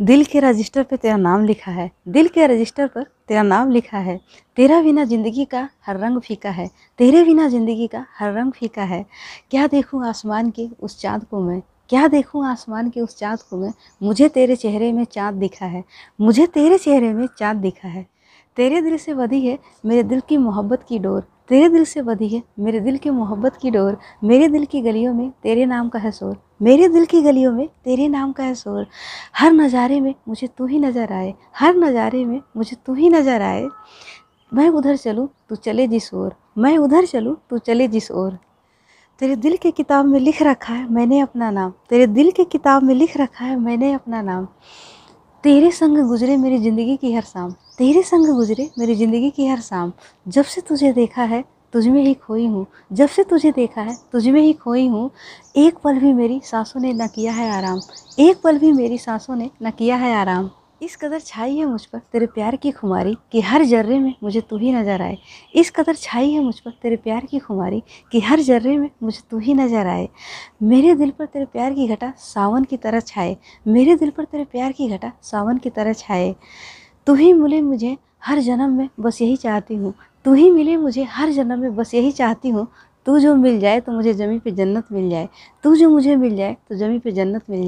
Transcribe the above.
दिल के रजिस्टर पे तेरा नाम लिखा है। दिल के रजिस्टर पर तेरा नाम लिखा है। तेरा बिना ज़िंदगी का हर रंग फीका है। तेरे बिना ज़िंदगी का हर रंग फीका है। क्या देखूँ आसमान के उस चाँद को मैं? क्या देखूँ आसमान के उस चाँद को मैं? मुझे तेरे चेहरे में चाँद दिखा है। मुझे तेरे चेहरे में चाँद दिखा है। तेरे दिल से बधी है मेरे दिल की मोहब्बत की डोर। तेरे दिल से बधी है मेरे दिल की मोहब्बत की डोर, मेरे दिल की गलियों में तेरे नाम का है शोर, मेरे दिल की गलियों में तेरे नाम का है शोर। हर नज़ारे में मुझे तू ही नज़र आए, हर नज़ारे में मुझे तू ही नज़र आए। मैं उधर चलूँ, तू चले जिस ओर, मैं उधर चलूँ, तू चले जिस ओर। तेरे दिल के किताब में लिख रखा है मैंने अपना नाम, तेरे दिल के किताब में लिख रखा है मैंने अपना नाम। तेरे संग गुजरे मेरी ज़िंदगी की हर शाम, तेरे संग गुजरे मेरी ज़िंदगी की हर शाम। जब से तुझे देखा है, तुझ में ही खोई हूँ। जब से तुझे देखा है, तुझ में ही खोई हूँ। एक पल भी मेरी सांसों ने न किया है आराम। एक पल भी मेरी सांसों ने न किया है आराम। इस कदर छाई है मुझ पर तेरे प्यार की खुमारी कि हर जर्रे में मुझे तू ही नज़र आए। इस कदर छाई है मुझ पर तेरे प्यार की खुमारी कि हर जर्रे में मुझे तू ही नज़र आए। मेरे दिल पर तेरे प्यार की घटा सावन की तरह छाए। मेरे दिल पर तेरे प्यार की घटा सावन की तरह छाए। तू ही मिले मुझे हर जन्म में बस यही चाहती हूँ। तू ही मिले मुझे हर जन्म में बस यही चाहती हूँ। तू जो मिल जाए तो मुझे ज़मीं पे जन्नत मिल जाए। तू जो मुझे मिल जाए तो ज़मीं पे जन्नत मिल जाए।